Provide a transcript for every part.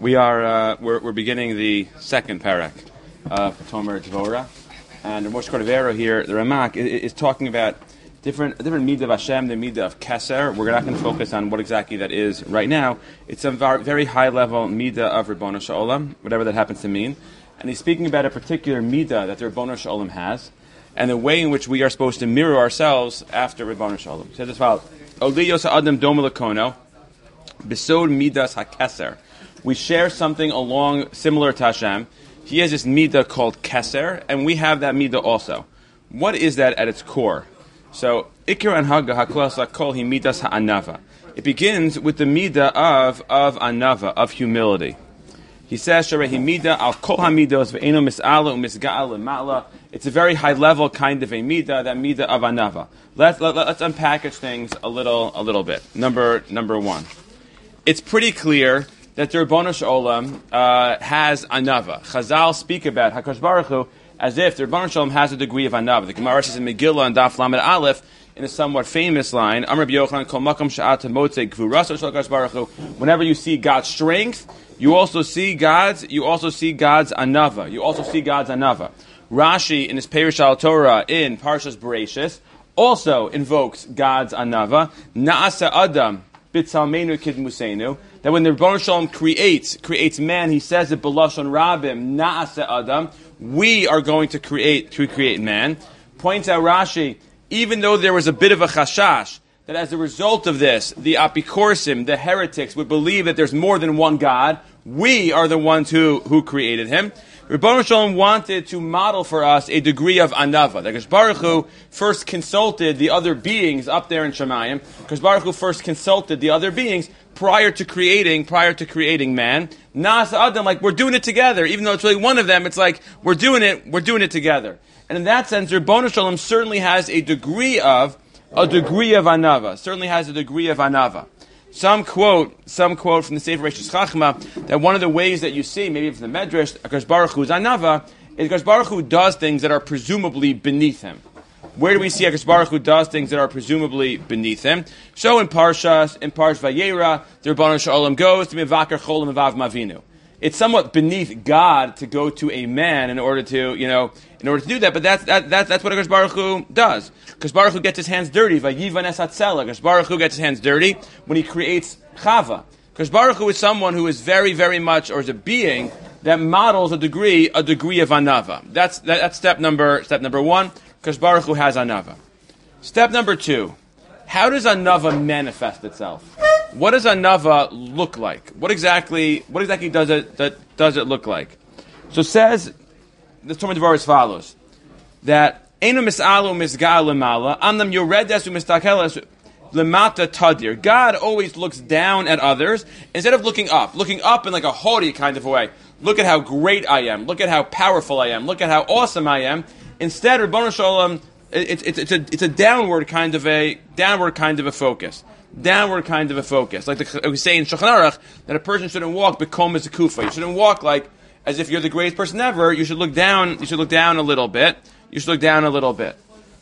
We are uh, we're, we're beginning the second parak of Tomer Dvora, and Moshe Cordovero here, the Ramak, is, is, talking about different different midah of Hashem, the midah of Keser. We're not going to focus on what exactly that is right now. It's a very high level midah of Ribono Shalom, whatever that happens to mean, and he's speaking about a particular midah that the Shalom has, and the way in which we are supposed to mirror ourselves after Ribono Shalom. He says as follows: Oliyos Adam Domelakono, Besod Midas HaKeser we share something along similar to Hashem. He has this midah called keser, and we have that midah also. What is that at its core? So, ikir anhaga haklasa kol hi midas ha'anava. It begins with the midah of, of anava, of humility. He says, Sharehi midah al kol hamidos ve'eno mis'ala u'misga'al lema'la. It's a very high level kind of a midah, that midah of anava. Let, let, let's unpackage things a little, a little bit. Number, number one. It's pretty clear that the Rabbanu Olam uh, has anava. Chazal speak about Hakadosh Baruch Hu as if the Rabbanu Shalom has a degree of anava. The Gemara says in Megillah and Daf Lamed Aleph in a somewhat famous line, Amr Yochanan Kol Makam Sha'at Motze Baruch Hu. Whenever you see God's strength, you also see God's. You also see God's anava. You also see God's anava. Rashi in his Perish al Torah in Parshas Bereshis also invokes God's anava. Naasa Adam bitzalmenu kidmusenu that when the Rebbe Shalom creates creates man, he says it belashon rabim naase adam. We are going to create to create man. Points out Rashi, even though there was a bit of a chashash that as a result of this, the apikorsim, the heretics, would believe that there's more than one God. We are the ones who who created him. Rebbe Shalom wanted to model for us a degree of anava. That Baruch Hu first consulted the other beings up there in Shemayim. Because Baruch Hu first consulted the other beings prior to creating, prior to creating man. Nas Adam, like we're doing it together. Even though it's really one of them, it's like we're doing it, we're doing it together. And in that sense, Rebbe Shalom certainly has a degree of, a degree of anava. Certainly has a degree of anava. Some quote, some quote from the Sefer Rishis Chachma that one of the ways that you see, maybe from the Medrash, Akash Baruch Hu's anava, is Akash Baruch Hu does things that are presumably beneath him. Where do we see Akash Baruch Hu does things that are presumably beneath him? So in Parshas, in Parsh Vayera, the Rabbanon Shalom goes to Mivakar Cholim Avav Mavinu it's somewhat beneath God to go to a man in order to, you know, in order to do that. But that's that, that that's what Akash Baruch Hu does. Because Baruch Hu gets his hands dirty. Vayivan esatzela. Because Baruch Hu gets his hands dirty when he creates Chava. Because Baruch Hu is someone who is very, very much, or is a being that models a degree, a degree of anava. That's that, that's step number step number one. Because Baruch Hu has anava. Step number two. How does anava manifest itself? What does anava look like? What exactly, what exactly does it, that, does it look like? So says, the Tomer Devora as follows, that Enu mis'alu misgal lemala, amnam yoredes u'mistakeles lemata tadir. God always looks down at others instead of looking up, looking up in like a haughty kind of a way. Look at how great I am. Look at how powerful I am. Look at how awesome I am. Instead, Rabbanu Shalom, it's, a, it's a downward kind of a downward kind of a focus downward kind of a focus. Like the, we say in Shulchan that a person shouldn't walk bekom as a kufa. You shouldn't walk like as if you're the greatest person ever. You should look down. You should look down a little bit. You should look down a little bit.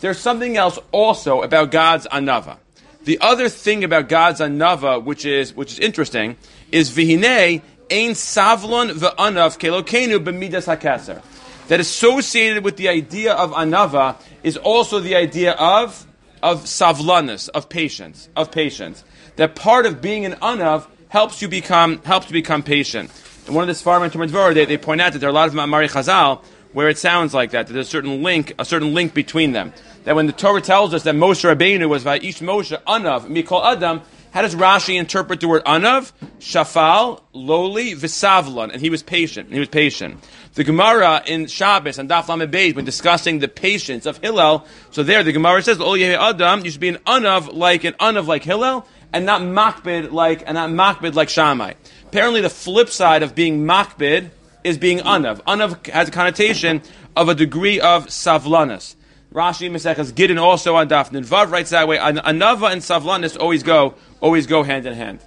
There's something else also about God's anava. The other thing about God's anava, which is which is interesting, is vihine ein savlon ve'anav kelokenu b'midas hakaser. That associated with the idea of anava is also the idea of of savlanus, of patience, of patience. That part of being an anav helps you become helps you become patient. And one of the Svarim and they, they point out that there are a lot of Ma'amari Chazal where it sounds like that, that there's a certain link, a certain link between them. That when the Torah tells us that Moshe Rabbeinu was Va'ish Moshe Anav, Mikol Adam, how does Rashi interpret the word anav? Shafal, lowly, visavlon, and he was patient. He was patient. The Gemara in Shabbos and Daf Lamed when discussing the patience of Hillel, so there the Gemara says, "Ol Adam, you should be an anav like an anav like Hillel, and not makbid like and not makbid like Shammai." Apparently, the flip side of being makbid is being anav. Anav has a connotation of a degree of savlanus. Rashi Maseches Gidon also on Daf Vav writes that way. Anava and savlanus always go always go hand in hand.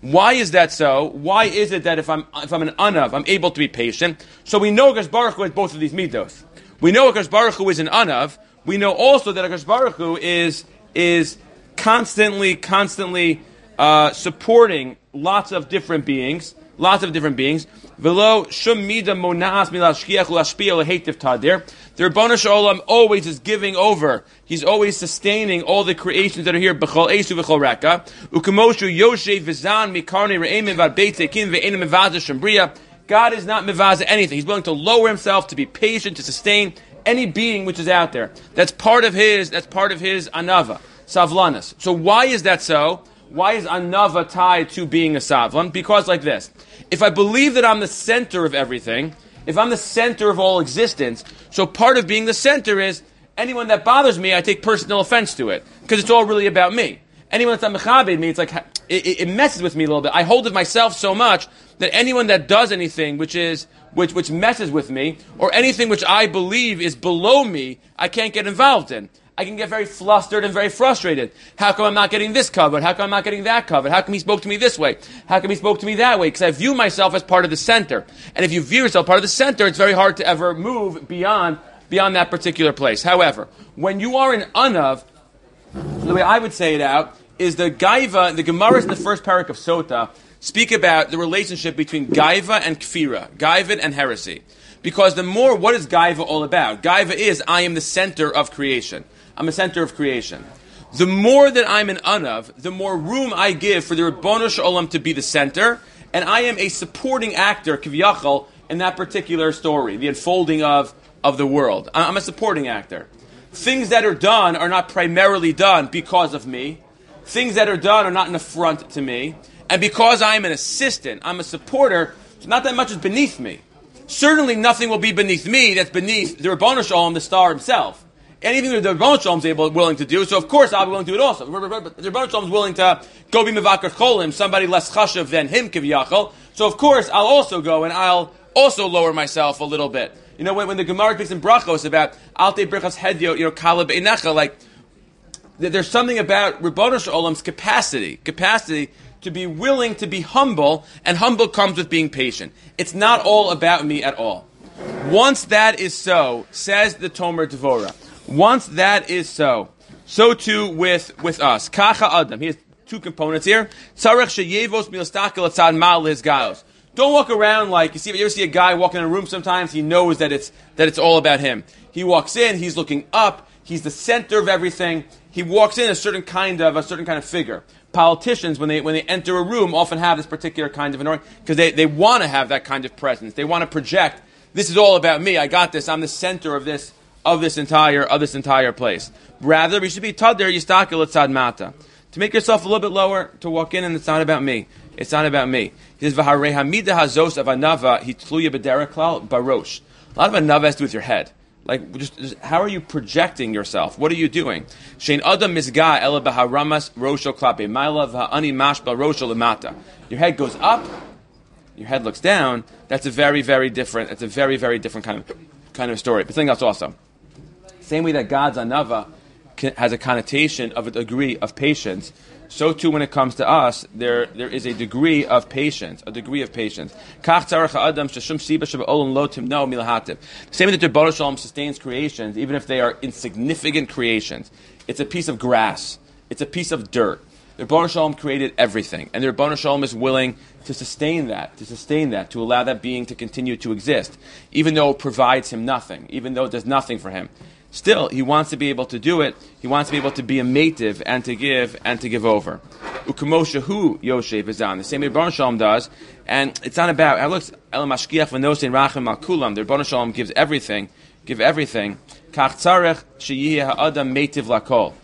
Why is that so? Why is it that if I'm if I'm an anav, I'm able to be patient? So we know Akash Baruch Hu has both of these midos. We know Akash Baruch Hu is an anav. We know also that Akash Baruch Hu is is constantly constantly uh, supporting lots of different beings, lots of different beings. Velo shum mida monas milashkiach tadir. The Rabbanu Shalom always is giving over. He's always sustaining all the creations that are here. B'chol esu v'chol reka. Ukemoshu yoshe v'zan mikarne re'emin vad beit tekin ve'enim shembriya. God is not mevaza anything. He's willing to lower himself, to be patient, to sustain any being which is out there. That's part of his, that's part of his anava, savlanas. So why is that so? Why is anava tied to being a savlan? Because like this. If I believe that I'm the center of everything, if I'm the center of all existence, so part of being the center is anyone that bothers me, I take personal offense to it. Because it's all really about me. Anyone that's mechabed me, it's like, it, it messes with me a little bit. I hold of myself so much that anyone that does anything which is which which messes with me, or anything which I believe is below me, I can't get involved in. I can get very flustered and very frustrated. How come I'm not getting this covered? How come I'm not getting that covered? How come he spoke to me this way? How come he spoke to me that way? Because I view myself as part of the center. And if you view yourself part of the center, it's very hard to ever move beyond, beyond that particular place. However, when you are in Anav, the way I would say it out, is the Gaiva, the Gemara in the first parak of Sota, speak about the relationship between Gaiva and Kfira, Gaiva and heresy. Because the more, what is Gaiva all about? Gaiva is, I am the center of creation. I'm a center of creation. The more that I'm an Anav, the more room I give for the Ribbono Olam to be the center, and I am a supporting actor, Kiviyachal, in that particular story, the unfolding of, of the world. I'm a supporting actor. Things that are done are not primarily done because of me. Things that are done are not an affront to me. And because I'm an assistant, I'm a supporter, not that much is beneath me. Certainly nothing will be beneath me that's beneath the Rabbanu Shalom, the star himself. Anything that the Rabbanu Shalom is able, willing to do, so of course I'll be willing to do it also. The Rabbanu Shalom is willing to go be Mevakar Cholim, somebody less chashav than him, Kiviyachal. So of course I'll also go and I'll also lower myself a little bit. You know, when, when the Gemara speaks in Brachos about Alte Brichas Hedyo, you know, Kaleb Einecha, like, there's something about Rabbanu Shalom's capacity, capacity to be willing to be humble, and humble comes with being patient. It's not all about me at all. Once that is so, says the Tomer Devora, once that is so, so too with, with us. Kacha Adam. He has two components here. Tzarech sheyevos milastakel atzad mal gaos. Don't walk around like you see. You ever see a guy walking in a room? Sometimes he knows that it's that it's all about him. He walks in. He's looking up. He's the center of everything. He walks in a certain kind of a certain kind of figure politicians, when they, when they enter a room, often have this particular kind of an because they, they want to have that kind of presence. They want to project, this is all about me. I got this. I'm the center of this, of this entire, of this entire place. Rather, we should be tadir yistakil etzad mata. To make yourself a little bit lower, to walk in, and it's not about me. It's not about me. He says, "V'harei hamida hazos of anava hitluya b'derek barosh." A lot of anava has to do with your head. Like, just, just, how are you projecting yourself? What are you doing? Shein adam misga ela baharamas rosho klape maila mashba rosho lemata. Your head goes up, your head looks down. That's a very, very different. That's a very, very different kind of kind of story. But something else also. Same way that God's anava has a connotation of a degree of patience so too when it comes to us, there, there is a degree of patience, a degree of patience. The same way that the Shalom sustains creations, even if they are insignificant creations. It's a piece of grass. It's a piece of dirt. The Baruch Shalom created everything, and the Baruch Shalom is willing to sustain that, to sustain that, to allow that being to continue to exist, even though it provides him nothing, even though it does nothing for him. Still, he wants to be able to do it. He wants to be able to be a mative and to give and to give over. Ukamosha hu Yosef is on the same way Baruch Shalom does, and it's not about. It looks El Mashkiach v'Nosein Rachim Al Kulam. The Baruch Shalom gives everything, give everything. Kach tzarech sheyih ha'adam mativ lakol.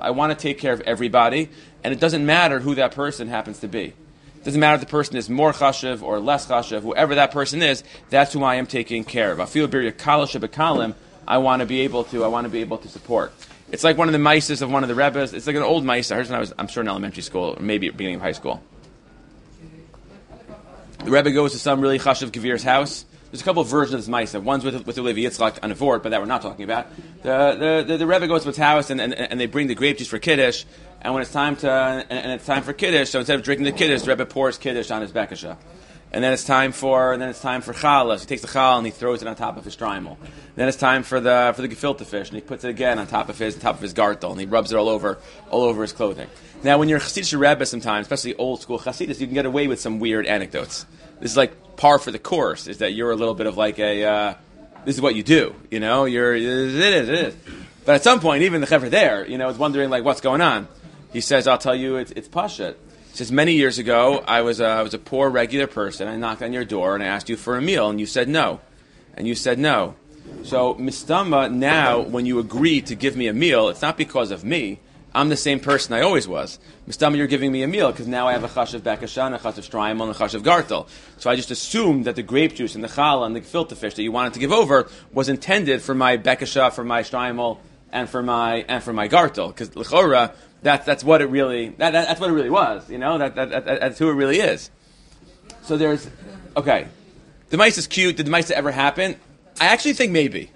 I want to take care of everybody, and it doesn't matter who that person happens to be. Doesn't matter if the person is more chashiv or less chashiv, whoever that person is, that's who I am taking care of. I feel kalim. I want to be able to. I want to be able to support. It's like one of the mices of one of the rebbes. It's like an old mice. I heard when I was, I'm sure, in elementary school or maybe beginning of high school. The rebbe goes to some really chashiv kavir's house. There's a couple of versions of this mice. One's with with Levi Yitzchak on a fort, but that we're not talking about. The the, the, the rebbe goes to his house and, and, and they bring the grape juice for kiddush and when it's time to and, and it's time for kiddush, so instead of drinking the kiddush, the Rebbe pours kiddush on his bekasha. And then it's time for and then it's time for challah. So he takes the challah and he throws it on top of his shtreimel. Then it's time for the for the gefilte fish, and he puts it again on top of his top of his gartel, and he rubs it all over all over his clothing. Now, when you're a Hasidic Rebbe, sometimes, especially old school Hasidus, you can get away with some weird anecdotes. This is like par for the course. Is that you're a little bit of like a uh, this is what you do. You know, you're it is it is. But at some point, even the chevra there, you know, is wondering like what's going on. He says, "I'll tell you, it's it's pashat." Says, "Many years ago, I was a, I was a poor regular person. I knocked on your door and I asked you for a meal, and you said no, and you said no. So mistama now, when you agree to give me a meal, it's not because of me." I'm the same person I always was. Mistama, you're giving me a meal because now I have a chash of bakashan, a chash of shtreimel, and a chash of gartel. So I just assumed that the grape juice and the challah and the filter fish that you wanted to give over was intended for my bakasha, for my shtreimel, and for my and for my gartel. Because lechora, that's that's what it really that, that, that's what it really was. You know that, that, that, that's who it really is. So there's okay. The mice is cute. Did the mice ever happen? I actually think maybe.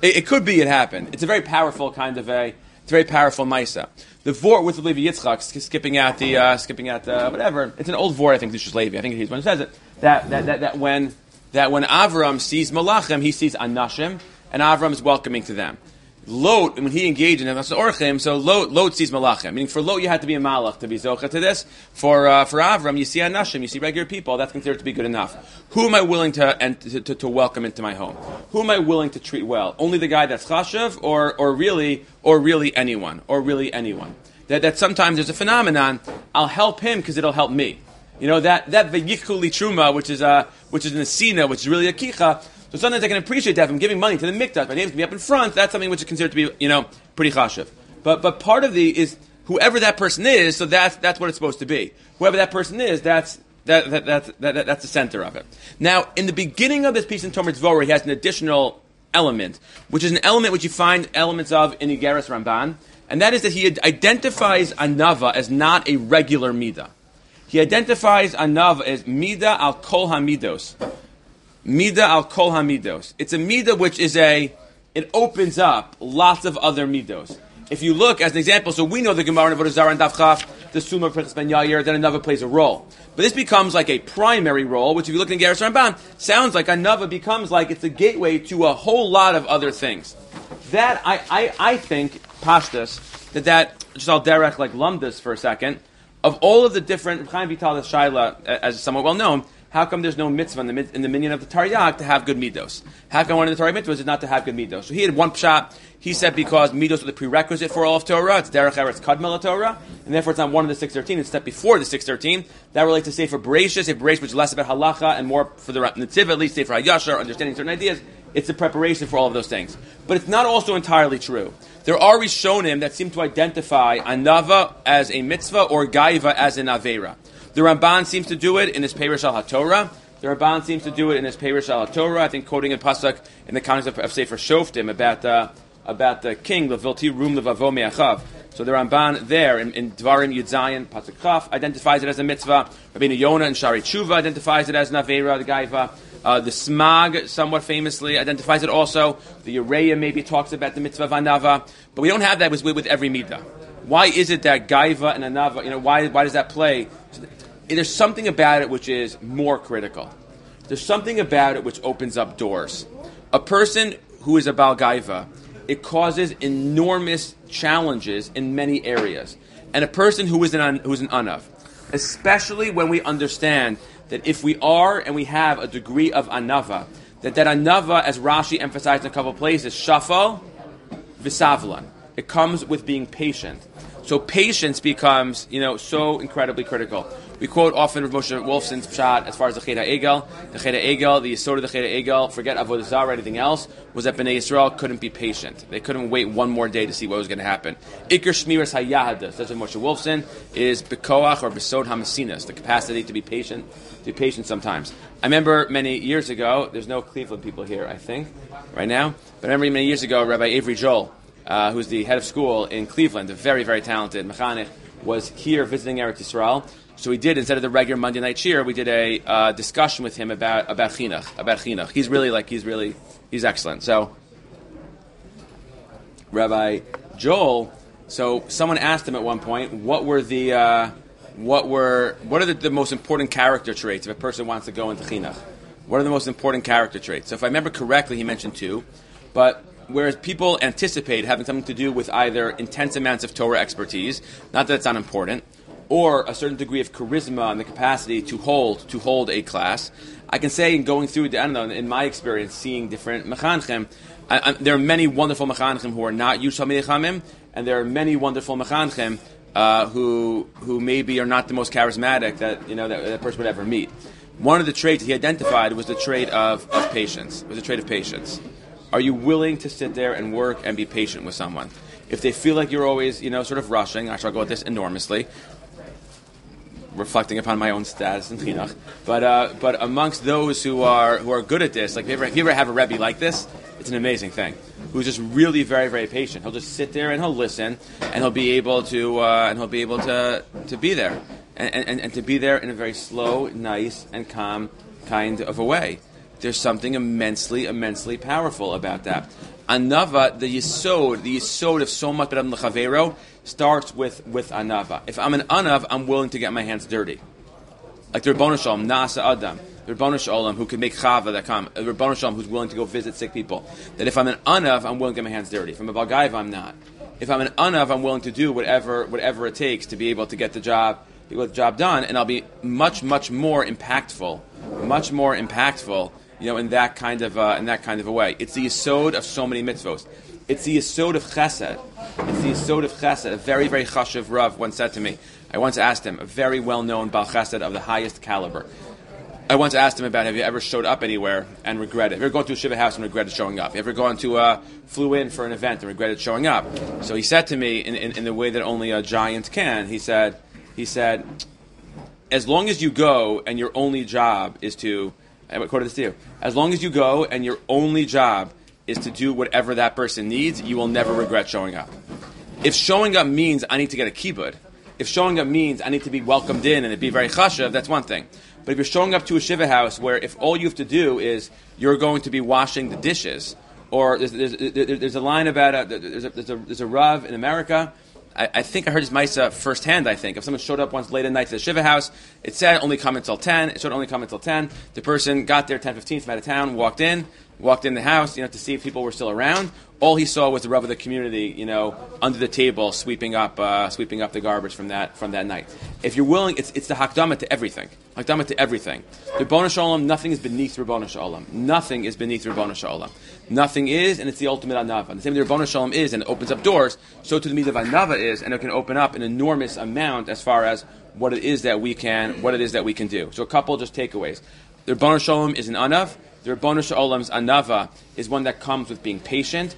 It, it, could be it happened. It's a very powerful kind of a. It's a very powerful Maisa. The Vor with the Levi Yitzchak, skipping out the uh, skipping out the whatever. It's an old Vor. I think this is Levi. I think he's one who says it. That, that, that, that when that when Avram sees Malachim, he sees Anashim, and Avram is welcoming to them. Lot, when he engaged in Orchim, so Lot, Lot sees Malachim. Meaning for Lot, you had to be a Malach to be Zocha to this. For uh, for Avram, you see Anashim, you see regular people. That's considered to be good enough. Who am I willing to, and, to, to, to, welcome into my home? Who am I willing to treat well? Only the guy that's Chashav, or, or really, or really anyone, or really anyone. That, that sometimes there's a phenomenon, I'll help him because it'll help me. You know, that, that Veyichuli Truma, which is, a, which is an Asina, which is really a Kicha, so sometimes I can appreciate that if I'm giving money to the mikdash, my name's to be up in front. That's something which is considered to be, you know, pretty chashiv. But but part of the is whoever that person is. So that's that's what it's supposed to be. Whoever that person is, that's that, that, that, that, that's the center of it. Now, in the beginning of this piece in Tomer Dvorah, he has an additional element, which is an element which you find elements of in Igeris Ramban, and that is that he identifies Anava as not a regular Midah. He identifies Anava as Midah al Kol Hamidos. Mida al kol hamidos. It's a mida which is a, it opens up lots of other midos. If you look as an example, so we know the Gemara in Avodah and Davchaf, the Summa Pinchas Ben Yair, then another plays a role. But this becomes like a primary role, which if you look in Geras Ramban, sounds like another becomes like it's a gateway to a whole lot of other things. That, I, I, I think, Pashtas, that that, just I'll derech like lumdus for a second, of all of the different, Chaim Vital Shaila, as somewhat well known, how come there's no mitzvah in the, in the minyan of the Taryag to have good midos? How come one of the Torah mitzvahs is not to have good midos? So he had one shot. He said because midos are the prerequisite for all of Torah. It's derech eretz kadmel Torah, and therefore it's not one of the six thirteen. It's step before the six thirteen. That relates to Sefer Bereshis, a Bereshis which is less about halacha and more for the Netziv, at least Sefer Hayashar, understanding certain ideas. It's a preparation for all of those things. But it's not also entirely true. There are Rishonim that seem to identify Anava as a mitzvah or Gaiva as an Avera. The Ramban seems to do it in his Perish al HaTorah. The Ramban seems to do it in his Perish al HaTorah. I think quoting a pasuk in the context of, of Sefer Shoftim about uh, about the king Levilti Rum Levavo Me'achav. So the Ramban there in, in Dvarim Yudzayin Pasuk Chaf identifies it as a mitzvah. Rabbeinu Yonah and Shari Tshuva identifies it as Navera, the Gaiva. Uh, the Smag, somewhat famously, identifies it also. The Ureya maybe talks about the mitzvah of Anava. But we don't have that with, with every mitzvah. Why is it that Gaiva and Anava, you know, why, why does that play? There's something about it which is more critical. There's something about it which opens up doors. A person who is a Balgaiva, it causes enormous challenges in many areas. And a person who is an, who is an Anav, especially when we understand that if we are and we have a degree of Anava, that that Anava, as Rashi emphasized in a couple places, Shafal, Visavlan. It comes with being patient. So patience becomes, you know, so incredibly critical. We quote often Rav Moshe Wolfson's pshat as far as the Cheda Egel. The Cheda Egel, the Yisod of the Cheda Egel, forget Avodah Zarah, or anything else, was that Bnei Yisrael couldn't be patient. They couldn't wait one more day to see what was going to happen. Iker Shmiras Hayahadus, that's what Moshe Wolfson is Bekoach or Besod Hamasinas, the capacity to be patient, to be patient sometimes. I remember many years ago, there's no Cleveland people here, I think, right now, but I remember many years ago, Rabbi Avery Joel, uh, who's the head of school in Cleveland, a very, very talented mechanech, was here visiting Eretz Yisrael. So we did instead of the regular Monday night shiur, we did a uh, discussion with him about about chinuch, about chinuch. He's really like he's really he's excellent. So Rabbi Joel, so someone asked him at one point, what were the uh, what were what are the, the, most important character traits if a person wants to go into chinuch? What are the most important character traits? So if I remember correctly, he mentioned two, but whereas people anticipate having something to do with either intense amounts of Torah expertise, not that it's unimportant, or a certain degree of charisma and the capacity to hold to hold a class. I can say in going through, I don't know, in my experience, seeing different mechanchim, there are many wonderful mechanchim who are not Yushal Mechamim, and there are many wonderful mechanchim uh, who who maybe are not the most charismatic that you know that, that person would ever meet. One of the traits he identified was the trait of, of patience. It was a trait of patience. Are you willing to sit there and work and be patient with someone? If they feel like you're always, you know, sort of rushing, I struggle with this enormously, reflecting upon my own status in chinuch. But uh, but amongst those who are who are good at this, like if you, ever, if you ever have a rebbe like this, it's an amazing thing. Who's just really very very patient. He'll just sit there and he'll listen, and he'll be able to uh, and he'll be able to to be there, and, and, and to be there in a very slow, nice, and calm kind of a way. There's something immensely, immensely powerful about that. Anava, the yisod, the yisod of so much better than starts with, with anava. If I'm an anav, I'm willing to get my hands dirty. Like the Rabbanu Shalom, Nasa Adam, the Rabbanu Shalom, who can make chava that come, the Rabbanu Shalom, who's willing to go visit sick people. That if I'm an anav, I'm willing to get my hands dirty. If I'm a bagaiv, I'm not. If I'm an anav, I'm willing to do whatever, whatever it takes to be able to get the job, to get the job done, and I'll be much, much more impactful, much more impactful you know, in that kind of uh, in that kind of a way. It's the yisod of so many mitzvos. It's the yisod of chesed. It's the yisod of chesed. A very very chashiv rav once said to me. I once asked him, a very well known bal chesed of the highest caliber. I once asked him about have you ever showed up anywhere and regretted? Have you ever gone to a shiva house and regretted showing up? Have you ever gone to uh, flew in for an event and regretted showing up? So he said to me in, in, in the way that only a giant can. He said, he said, as long as you go and your only job is to This to you. As long as you go and your only job is to do whatever that person needs, you will never regret showing up. If showing up means I need to get a kibbud, if showing up means I need to be welcomed in and it be very chashav, that's one thing. But if you're showing up to a shiva house where if all you have to do is you're going to be washing the dishes, or there's, there's, there's a line about a, there's, a, there's, a, there's a rav in America I, I, think I heard his Maisa uh, firsthand, I think. If someone showed up once late at night to the Shiva house, it said only come until 10. It should only come until 10. The person got there 10 15 from out of town, walked in, walked in the house, you know, to see if people were still around. All he saw was the rav of the community, you know, under the table, sweeping up, uh, sweeping up the garbage from that from that night. If you're willing, it's, it's the hakdama to everything. Hakdama to everything. The Rabbanu Shalom, nothing is beneath Rabbanu Shalom. Nothing is beneath Rabbanu Shalom. Nothing is, and it's the ultimate anava. The same way the Rabbanu Shalom is, and it opens up doors. So to the mitzvah anava is, and it can open up an enormous amount as far as what it is that we can, what it is that we can do. So a couple just takeaways. The Rabbanu Shalom is an anav. The Rabbanu Shalom's anava is one that comes with being patient.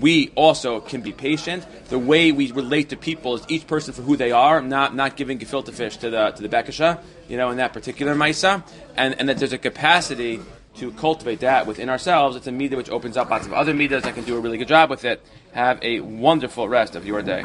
We also can be patient. The way we relate to people is each person for who they are, not not giving gefilte fish to the to the bekasha, you know, in that particular maisa, and and that there's a capacity to cultivate that within ourselves. It's a media which opens up lots of other medias that can do a really good job with it. Have a wonderful rest of your day.